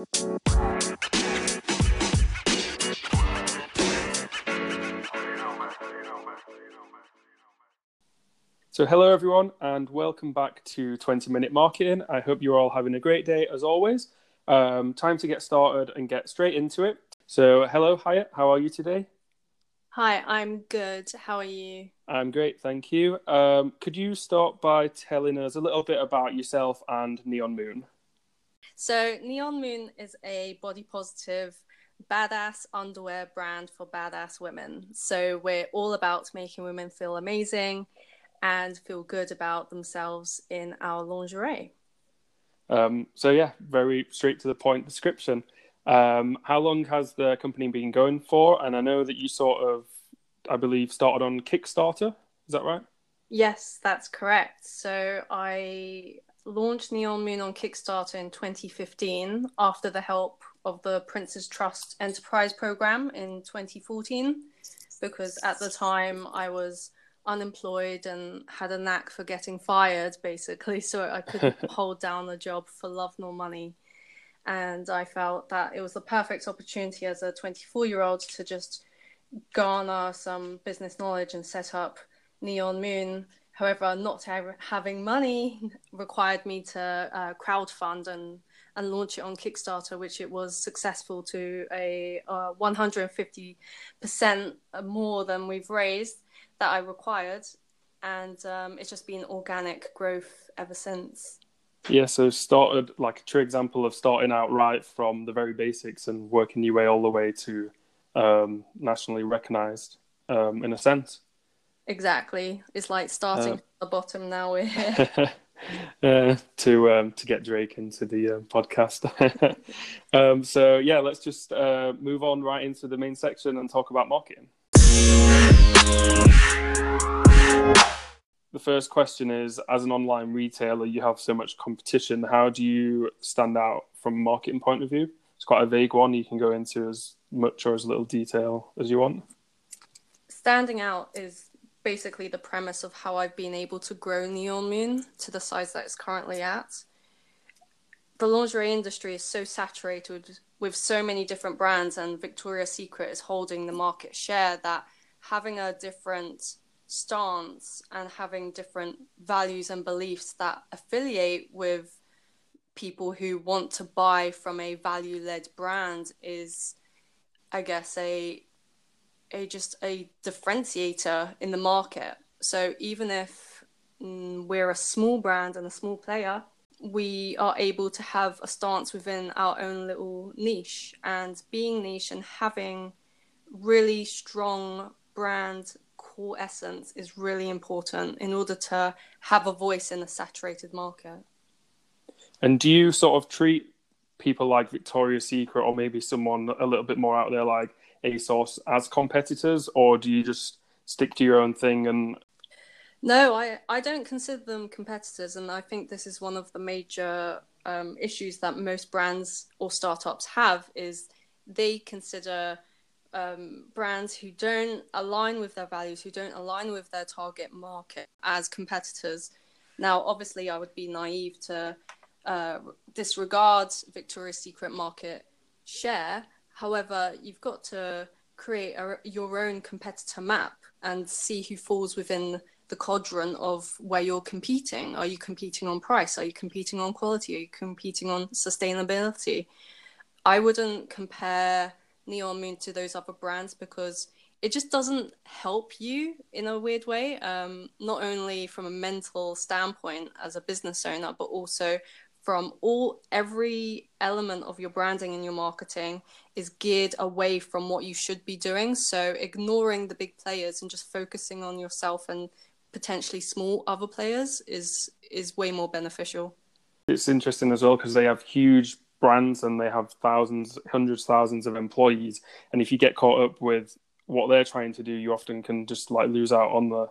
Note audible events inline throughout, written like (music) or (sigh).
So, hello everyone, and welcome back to 20 Minute Marketing. I hope you're all having a great day as always. Um, time to get started and get straight into it. So, hello, Hayat, how are you today? Hi, I'm good. How are you? I'm great, thank you. Um, could you start by telling us a little bit about yourself and Neon Moon? So, Neon Moon is a body positive, badass underwear brand for badass women. So, we're all about making women feel amazing and feel good about themselves in our lingerie. Um, so yeah, very straight to the point description. Um, how long has the company been going for? And I know that you sort of, I believe, started on Kickstarter. Is that right? Yes, that's correct. So I launched Neon Moon on Kickstarter in 2015 after the help of the Prince's Trust Enterprise Program in 2014, because at the time I was unemployed and had a knack for getting fired basically (laughs) so i couldn't (laughs) hold down a job for love nor money. And i felt that it was the perfect opportunity as a 24 year old to just garner some business knowledge and set up neon moon however not having money (laughs) required me to uh, crowdfund and and launch it on Kickstarter, which it was successful to a uh, 150% more than we've raised that I required, and um, it's just been organic growth ever since. Yeah, so started like a true example of starting out right from the very basics and working your way all the way to um, nationally recognized um, in a sense. Exactly, it's like starting uh, from the bottom. Now we're here. (laughs) uh, to um, to get Drake into the uh, podcast. (laughs) um, so yeah, let's just uh, move on right into the main section and talk about marketing. The first question is As an online retailer, you have so much competition. How do you stand out from a marketing point of view? It's quite a vague one. You can go into as much or as little detail as you want. Standing out is basically the premise of how I've been able to grow Neon Moon to the size that it's currently at. The lingerie industry is so saturated with so many different brands, and Victoria's Secret is holding the market share that having a different stance and having different values and beliefs that affiliate with people who want to buy from a value led brand is i guess a a just a differentiator in the market so even if mm, we're a small brand and a small player we are able to have a stance within our own little niche and being niche and having really strong brand core essence is really important in order to have a voice in a saturated market. And do you sort of treat people like Victoria's Secret or maybe someone a little bit more out there like ASOS as competitors, or do you just stick to your own thing and? No, I, I don't consider them competitors, and I think this is one of the major um, issues that most brands or startups have is they consider um, brands who don't align with their values, who don't align with their target market as competitors. Now, obviously, I would be naive to uh, disregard Victoria's Secret market share. However, you've got to create a, your own competitor map and see who falls within the quadrant of where you're competing. Are you competing on price? Are you competing on quality? Are you competing on sustainability? I wouldn't compare Neon Moon to those other brands because it just doesn't help you in a weird way. Um, not only from a mental standpoint as a business owner, but also from all every element of your branding and your marketing is geared away from what you should be doing. So ignoring the big players and just focusing on yourself and potentially small other players is is way more beneficial. It's interesting as well because they have huge brands and they have thousands, hundreds, thousands of employees. And if you get caught up with what they're trying to do, you often can just like lose out on the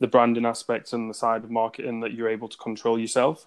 the branding aspects and the side of marketing that you're able to control yourself.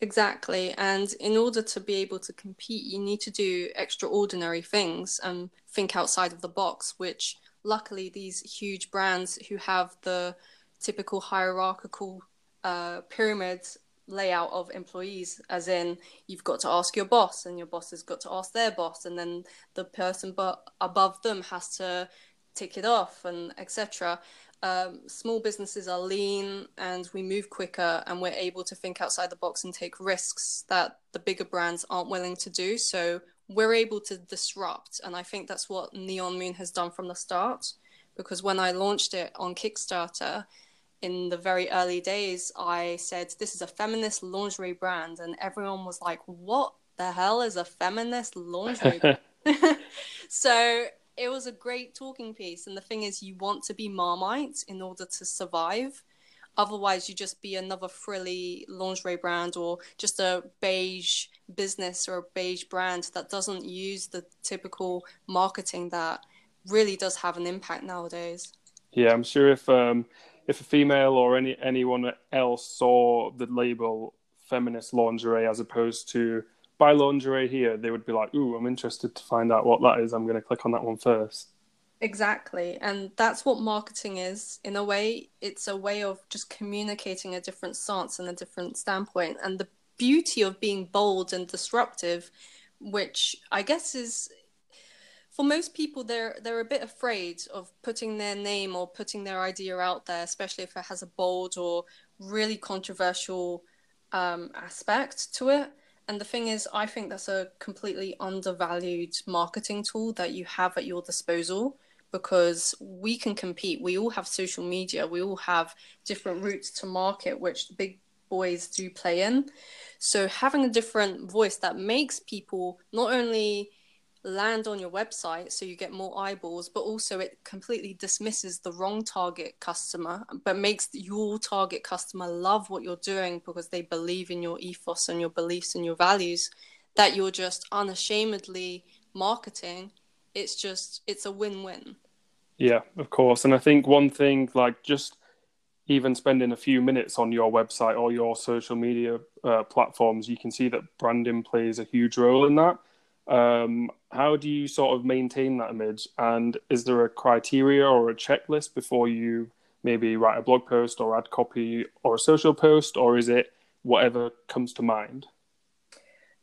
Exactly. And in order to be able to compete, you need to do extraordinary things and think outside of the box, which luckily these huge brands who have the typical hierarchical uh, pyramids layout of employees as in you've got to ask your boss and your boss has got to ask their boss and then the person above them has to tick it off and etc um, small businesses are lean and we move quicker and we're able to think outside the box and take risks that the bigger brands aren't willing to do. So we're able to disrupt. And i think that's what neon moon has done from the start. Because when i launched it on kickstarter in the very early days, I said, This is a feminist lingerie brand. And everyone was like, What the hell is a feminist lingerie (laughs) (laughs) so it was a great talking piece. And the thing is, you want to be Marmite in order to survive. Otherwise, you just be another frilly lingerie brand or just a beige business or a beige brand that doesn't use the typical marketing that really does have an impact nowadays. Yeah, I'm sure if um, if a female or any anyone else saw the label feminist lingerie as opposed to buy lingerie here, they would be like, "Ooh, I'm interested to find out what that is. I'm going to click on that one first. Exactly, and that's what marketing is. In a way, it's a way of just communicating a different stance and a different standpoint. And the beauty of being bold and disruptive, which I guess is for most people they're they're a bit afraid of putting their name or putting their idea out there especially if it has a bold or really controversial um, aspect to it and the thing is i think that's a completely undervalued marketing tool that you have at your disposal because we can compete. We all have social media. We all have different routes to market which the big boys do play in. So having a different voice that makes people not only land on your website so you get more eyeballs but also it completely dismisses the wrong target customer but makes your target customer love what you're doing because they believe in your ethos and your beliefs and your values that you're just unashamedly marketing. It's just it's a win-win. Yeah of course. And i think one thing like just even spending a few minutes on your website or your social media uh, platforms you can see that branding plays a huge role in that um, how do you sort of maintain that image? And is there a criteria or a checklist before you maybe write a blog post or add copy or a social post, or is it whatever comes to mind?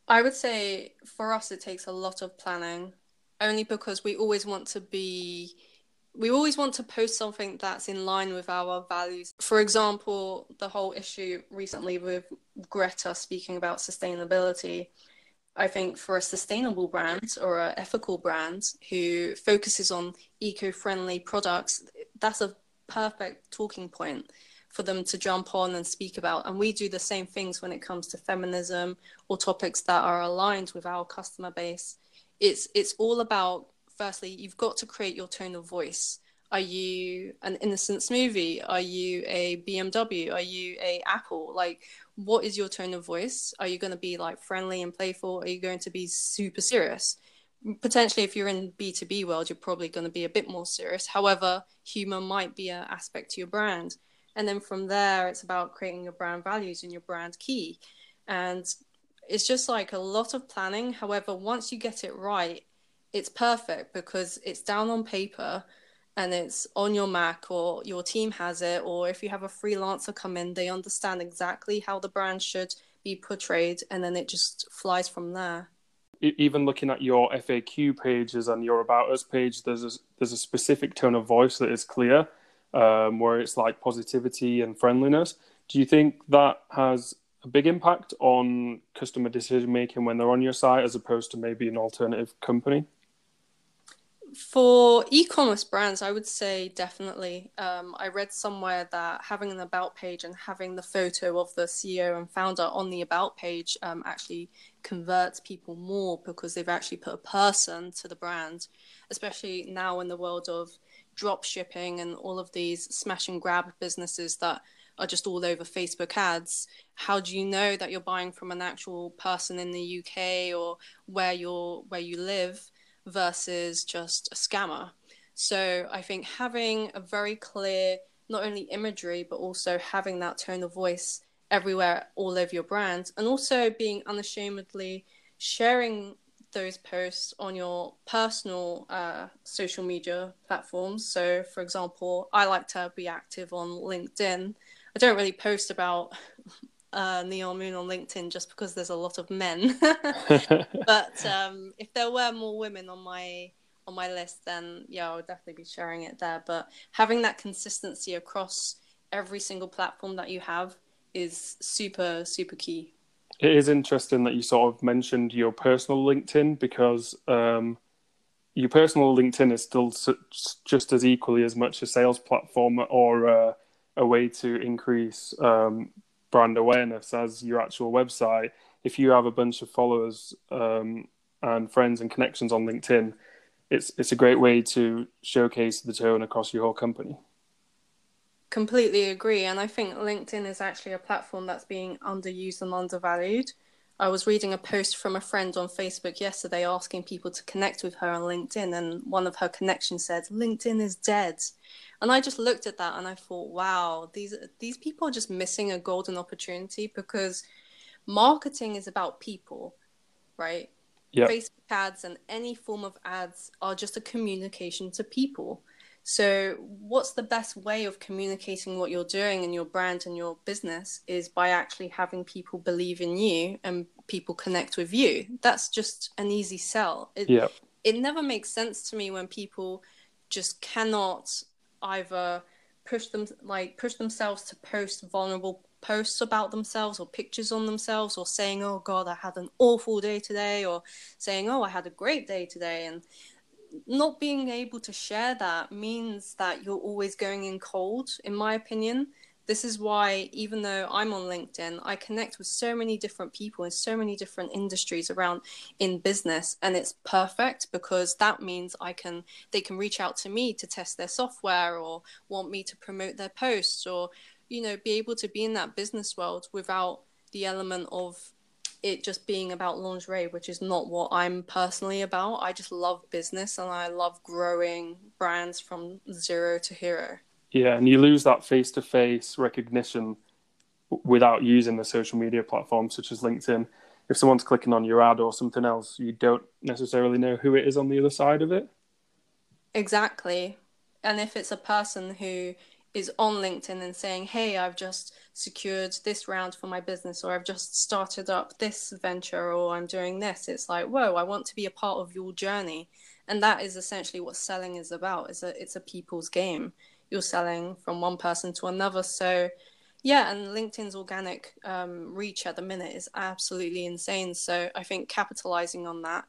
I would say for us, it takes a lot of planning, only because we always want to be. We always want to post something that's in line with our values. For example, the whole issue recently with Greta speaking about sustainability I think for a sustainable brand or an ethical brand who focuses on eco-friendly products, that's a perfect talking point for them to jump on and speak about. And we do the same things when it comes to feminism or topics that are aligned with our customer base. It's it's all about firstly, you've got to create your tone of voice. Are you an Innocent smoothie? Are you a BMW? Are you a Apple? Like what is your tone of voice? Are you going to be like friendly and playful? Are you going to be super serious? Potentially, if you're in B2B world, you're probably going to be a bit more serious. However, humor might be an aspect to your brand. And then from there, it's about creating your brand values and your brand key. And it's just like a lot of planning. However, once you get it right, it's perfect because it's down on paper and it's on your Mac or your team has it, or if you have a freelancer come in, they understand exactly how the brand should be portrayed, and then it just flies from there. Even looking at your FAQ pages and your About Us page, there's a, there's a specific tone of voice that is clear, um, where it's like positivity and friendliness. Do you think that has a big impact on customer decision making when they're on your site, as opposed to maybe an alternative company? For e-commerce brands, I would say definitely. Um, I read somewhere that having an about page and having the photo of the CEO and founder on the about page um, actually converts people more because they've actually put a person to the brand, especially now in the world of drop shipping and all of these smash and grab businesses that are just all over Facebook ads. How do you know that you're buying from an actual person in the UK or where you're where you live? Versus just a scammer. So I think having a very clear, not only imagery, but also having that tone of voice everywhere, all over your brand, and also being unashamedly sharing those posts on your personal uh, social media platforms. So, for example, I like to be active on LinkedIn. I don't really post about uh, Neon Moon on LinkedIn just because there's a lot of men. (laughs) (laughs) but um, if there were more women on my on my list, then yeah, I would definitely be sharing it there. But having that consistency across every single platform that you have is super super key. It is interesting that you sort of mentioned your personal LinkedIn because um, your personal LinkedIn is still just as equally as much a sales platform or uh, a way to increase um, brand awareness as your actual website. If you have a bunch of followers um, and friends and connections on LinkedIn, it's it's a great way to showcase the tone across your whole company. Completely agree, and I think LinkedIn is actually a platform that's being underused and undervalued. I was reading a post from a friend on Facebook yesterday asking people to connect with her on LinkedIn, and one of her connections said, "LinkedIn is dead." And I just looked at that and I thought, wow, these these people are just missing a golden opportunity because marketing is about people, right? Yep. Facebook ads and any form of ads are just a communication to people. So, what's the best way of communicating what you're doing and your brand and your business is by actually having people believe in you and people connect with you. That's just an easy sell. It, yeah. it never makes sense to me when people just cannot either push them like push themselves to post vulnerable posts about themselves or pictures on themselves or saying oh god i had an awful day today or saying oh i had a great day today and not being able to share that means that you're always going in cold in my opinion. This is why even though i'm on linkedin i connect with so many different people in so many different industries around in business and it's perfect because that means i can they can reach out to me to test their software or want me to promote their posts or you know be able to be in that business world without the element of it just being about lingerie, which is not what I'm personally about. I just love business and I love growing brands from zero to hero. Yeah, and you lose that face to face recognition without using the social media platforms such as LinkedIn. If someone's clicking on your ad or something else, you don't necessarily know who it is on the other side of it. Exactly. And if it's a person who is on LinkedIn and saying, Hey, I've just secured this round for my business, or I've just started up this venture, or I'm doing this, it's like, Whoa, I want to be a part of your journey. And that is essentially what selling is about. It's a it's a people's game you're selling from one person to another. So, yeah, and LinkedIn's organic um, reach at the minute is absolutely insane. So, I think capitalizing on that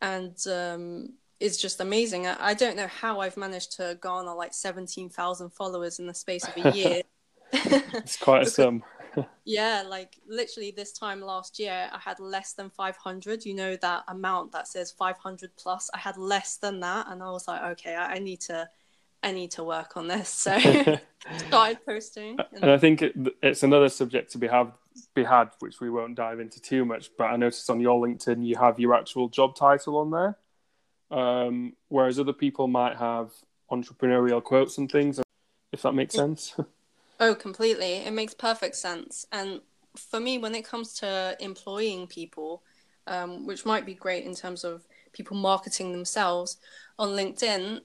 and um, is just amazing. I, I, don't know how I've managed to garner like 17,000 followers in the space of a (laughs) year. it's quite a (laughs) sum. (laughs) yeah, like literally this time last year, I had less than 500. You know, that amount that says 500 plus, I had less than that. And I was like, okay, I, I need to I need to work on this. So started posting. And... and I think it, it's another subject to be have be had, which we won't dive into too much. But I noticed on your LinkedIn you have your actual job title on there, um, whereas other people might have entrepreneurial quotes and things. If that makes sense. (laughs) oh, completely. It makes perfect sense. And for me, when it comes to employing people, um, which might be great in terms of people marketing themselves on LinkedIn,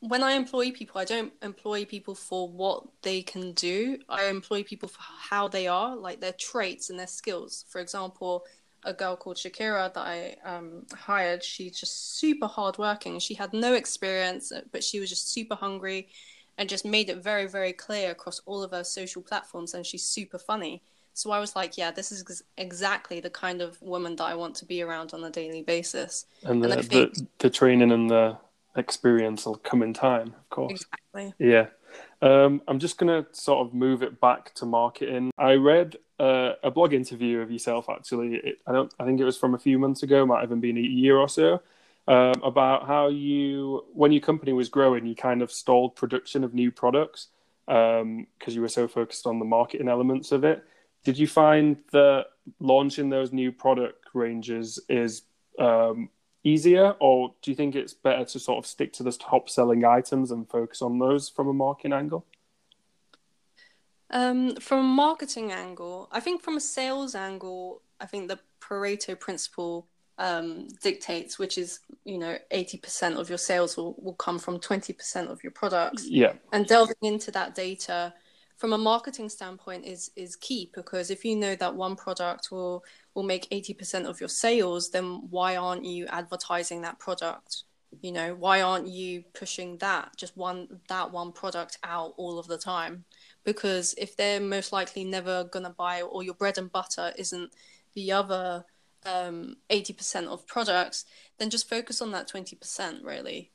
when I employ people, I don't employ people for what they can do. I employ people for how they are, like their traits and their skills. For example, a girl called Shakira that I um, hired, she's just super hardworking. She had no experience, but she was just super hungry and just made it very, very clear across all of her social platforms. And she's super funny. So I was like, yeah, this is exactly the kind of woman that I want to be around on a daily basis. And the, and think... the, the training and the experience will come in time, of course. Exactly. Yeah. Um, I'm just going to sort of move it back to marketing. I read uh, a blog interview of yourself actually. It, I don't. I think it was from a few months ago. Might even been a year or so. Um, about how you, when your company was growing, you kind of stalled production of new products because um, you were so focused on the marketing elements of it. Did you find that launching those new product ranges is um, easier, or do you think it's better to sort of stick to the top selling items and focus on those from a marketing angle? Um, from a marketing angle, I think from a sales angle, I think the Pareto principle um, dictates, which is you know eighty percent of your sales will, will come from twenty percent of your products. Yeah. And delving into that data from a marketing standpoint is is key because if you know that one product will will make 80% of your sales then why aren't you advertising that product? You know why aren't you pushing that just one that one product out all of the time? Because if they're most likely never to buy or your bread and butter isn't the other um, 80% of products then just focus on that 20% really.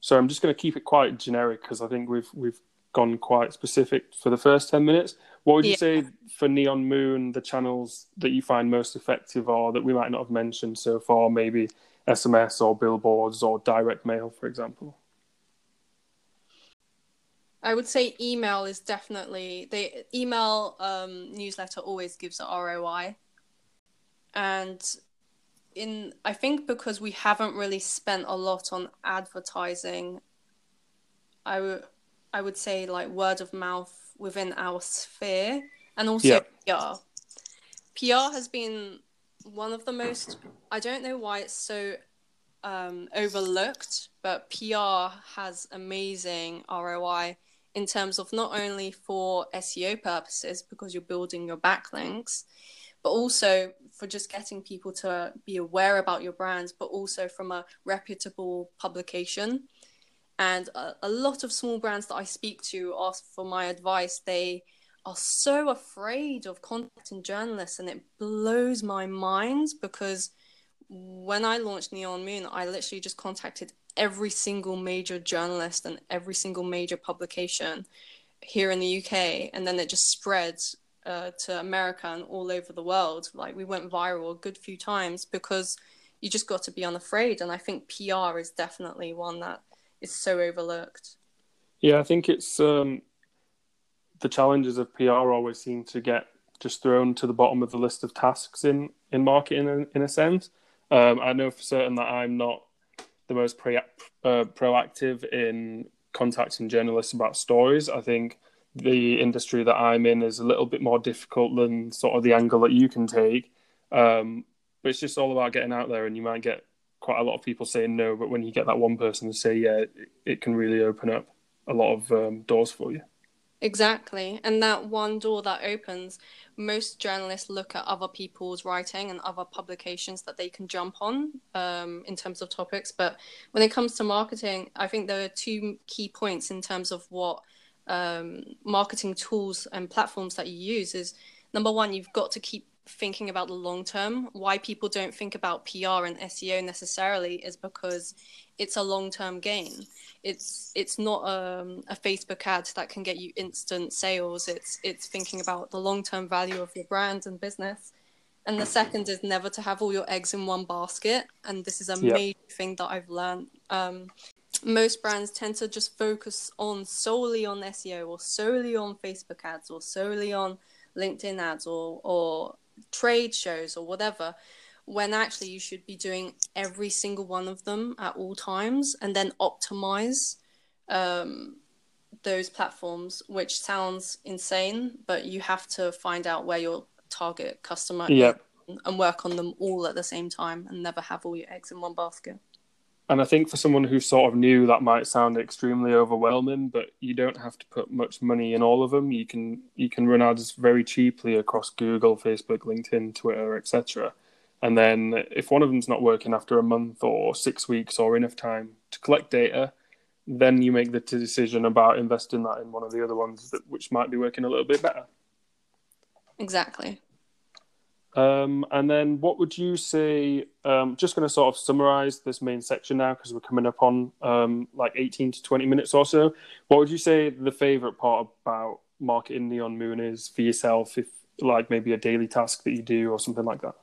So i'm just going to keep it quite generic because i think we've we've gone quite specific for the first 10 minutes what would you yeah. say for neon moon the channels that you find most effective are that we might not have mentioned so far maybe SMS or billboards or direct mail, for example? I would say email is definitely the email um, newsletter always gives a ROI, and in I think because we haven't really spent a lot on advertising, I would I would say like word of mouth within our sphere and also yep. PR. PR has been one of the most I don't know why it's so um, overlooked, but PR has amazing ROI in terms of not only for SEO purposes because you're building your backlinks, but also for just getting people to be aware about your brands, but also from a reputable publication. And a, a lot of small brands that I speak to ask for my advice. They are so afraid of contacting journalists, and it blows my mind because when I launched Neon Moon, I literally just contacted every single major journalist and every single major publication here in the UK, and then it just spread uh, to America and all over the world. Like we went viral a good few times because you just got to be unafraid, and I think PR is definitely one that is so overlooked. Yeah, I think it's um, the challenges of PR always seem to get just thrown to the bottom of the list of tasks in in marketing in, in a sense. Um, I know for certain that I'm not the most pre- uh, proactive in contacting journalists about stories. I think the industry that I'm in is a little bit more difficult than sort of the angle that you can take. Um, but it's just all about getting out there, and you might get quite a lot of people saying no, but when you get that one person to say yeah, it, can really open up a lot of um, doors for you. Exactly. And that one door that opens, most journalists look at other people's writing and other publications that they can jump on um, in terms of topics. But when it comes to marketing, I think there are two key points in terms of what um, marketing tools and platforms that you use is number one, you've got to keep thinking about the long term. Why people don't think about PR and SEO necessarily is because it's a long term gain. It's it's not um, a Facebook ad that can get you instant sales. It's it's thinking about the long term value of your brand and business. And the second is never to have all your eggs in one basket. And this is a yep. major thing that I've learned. Um, most brands tend to just focus on solely on SEO or solely on Facebook ads or solely on LinkedIn ads or or trade shows or whatever when actually you should be doing every single one of them at all times and then optimize um, those platforms which sounds insane but you have to find out where your target customer yep. is and work on them all at the same time and never have all your eggs in one basket and I think for someone who's sort of new, that might sound extremely overwhelming, but you don't have to put much money in all of them. You can you can run ads very cheaply across Google, Facebook, LinkedIn, Twitter, etc. And then if one of them's not working after a month or six weeks or enough time to collect data, then you make the decision about investing that in one of the other ones that which might be working a little bit better. Exactly. Um, and then, what would you say? Um, just going to sort of summarize this main section now because we're coming up on um, like 18 to 20 minutes or so. What would you say the favorite part about marketing Neon Moon is for yourself, if like maybe a daily task that you do or something like that?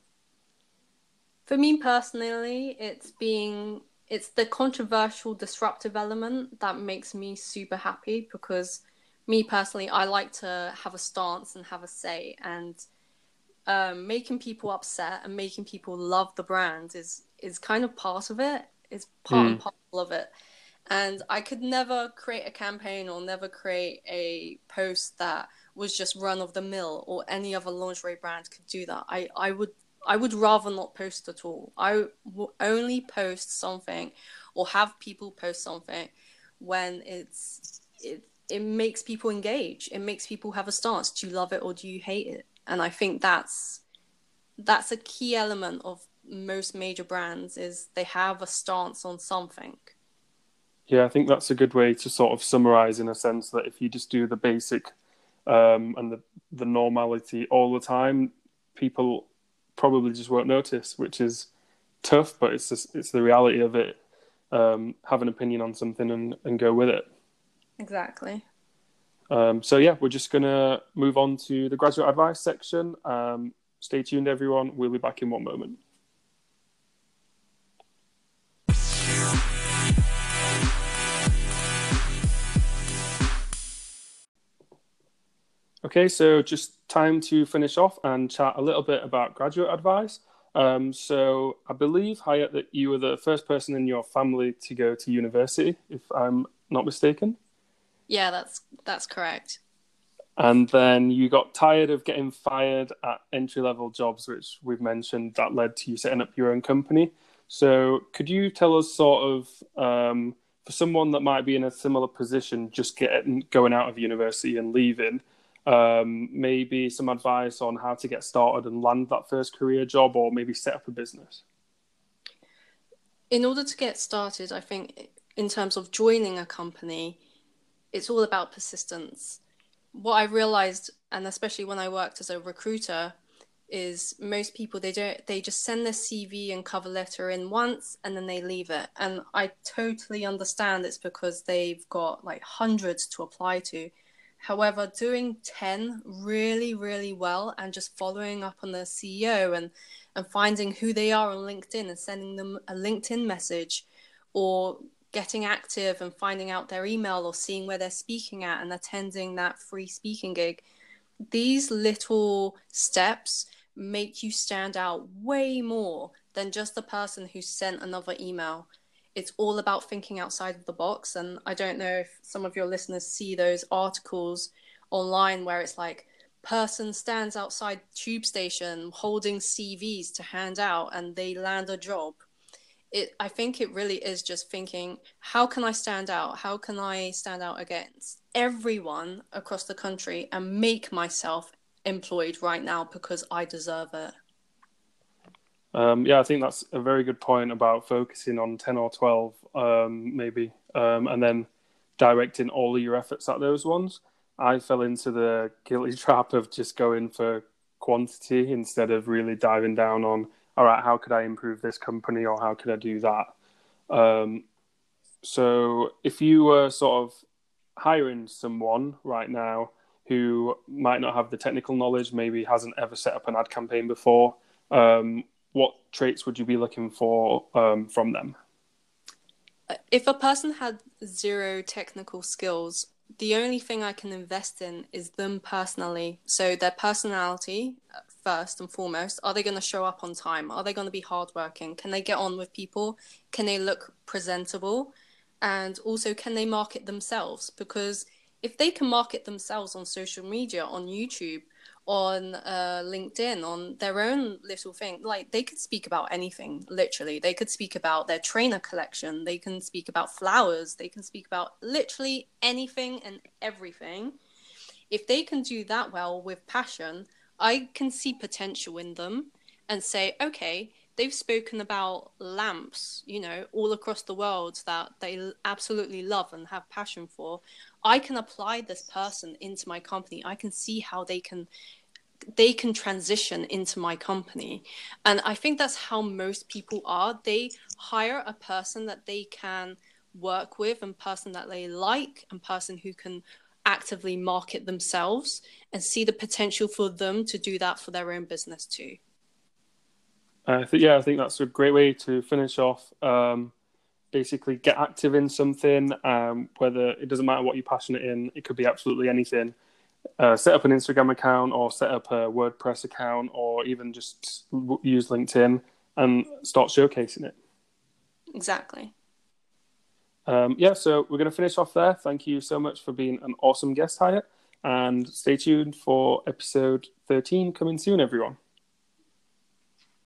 For me personally, it's being it's the controversial disruptive element that makes me super happy because me personally, I like to have a stance and have a say and um, making people upset and making people love the brand is is kind of part of it. It's part mm. and parcel of it. And I could never create a campaign or never create a post that was just run of the mill or any other lingerie brand could do that. I, I would I would rather not post at all. I will only post something or have people post something when it's it it makes people engage. It makes people have a stance. Do you love it or do you hate it? And I think that's that's a key element of most major brands is they have a stance on something. Yeah, I think that's a good way to sort of summarize in a sense that if you just do the basic um, and the the normality all the time, people probably just won't notice, which is tough, but it's just, it's the reality of it. Um, have an opinion on something and, and go with it. Exactly. Um, so yeah, we're just gonna move on to the graduate advice section. Um, stay tuned, everyone. We'll be back in one moment. Okay, so just time to finish off and chat a little bit about graduate advice. Um, so I believe, Hayat, that you were the first person in your family to go to university, if I'm not mistaken. Yeah, that's that's correct. And then you got tired of getting fired at entry level jobs, which we've mentioned that led to you setting up your own company. So could you tell us sort of um, for someone that might be in a similar position, just getting going out of university and leaving, um, maybe some advice on how to get started and land that first career job or maybe set up a business? In order to get started, I think in terms of joining a company, it's all about persistence. What I realized, and especially when I worked as a recruiter, is most people they don't they just send their CV and cover letter in once and then they leave it. And I totally understand it's because they've got like hundreds to apply to However, doing 10 really, really well and just following up on the CEO and, and finding who they are on LinkedIn and sending them a LinkedIn message or getting active and finding out their email or seeing where they're speaking at and attending that free speaking gig. These little steps make you stand out way more than just the person who sent another email it's all about thinking outside of the box. And I don't know if some of your listeners see those articles online where it's like, person stands outside tube station holding CVs to hand out and they land a job. It, I think it really is just thinking, how can I stand out? How can I stand out against everyone across the country and make myself employed right now because I deserve it? Um, yeah, I think that's a very good point about focusing on 10 or 12, um, maybe, um, and then directing all of your efforts at those ones. I fell into the guilty (laughs) trap of just going for quantity instead of really diving down on, all right, how could I improve this company or how could I do that? Um, so if you were sort of hiring someone right now who might not have the technical knowledge, maybe hasn't ever set up an ad campaign before, um, what traits would you be looking for um, from them? If a person had zero technical skills, the only thing I can invest in is them personally. So their personality, first and foremost. Are they going to show up on time? Are they going to be hardworking? Can they get on with people? Can they look presentable? And also, can they market themselves? Because if they can market themselves on social media, on YouTube, on uh, LinkedIn on their own little thing. Like they could speak about anything, literally. They could speak about their trainer collection. They can speak about flowers. They can speak about literally anything and everything. If they can do that well with passion, I can see potential in them and say, okay, they've spoken about lamps, you know, all across the world that they absolutely love and have passion for. I can apply this person into my company. I can see how they can they can transition into my company. And I think that's how most people are. They hire a person that they can work with and person that they like and person who can actively market themselves and see the potential for them to do that for their own business too. I think yeah, I think that's a great way to finish off. Um, basically, get active in something. Um, whether it doesn't matter what you're passionate in, it could be absolutely anything. Uh, set up an Instagram account, or set up a WordPress account, or even just use LinkedIn and start showcasing it. Exactly. Um, yeah, so we're going to finish off there. Thank you so much for being an awesome guest, Hayat. and stay tuned for episode 13 coming soon, everyone.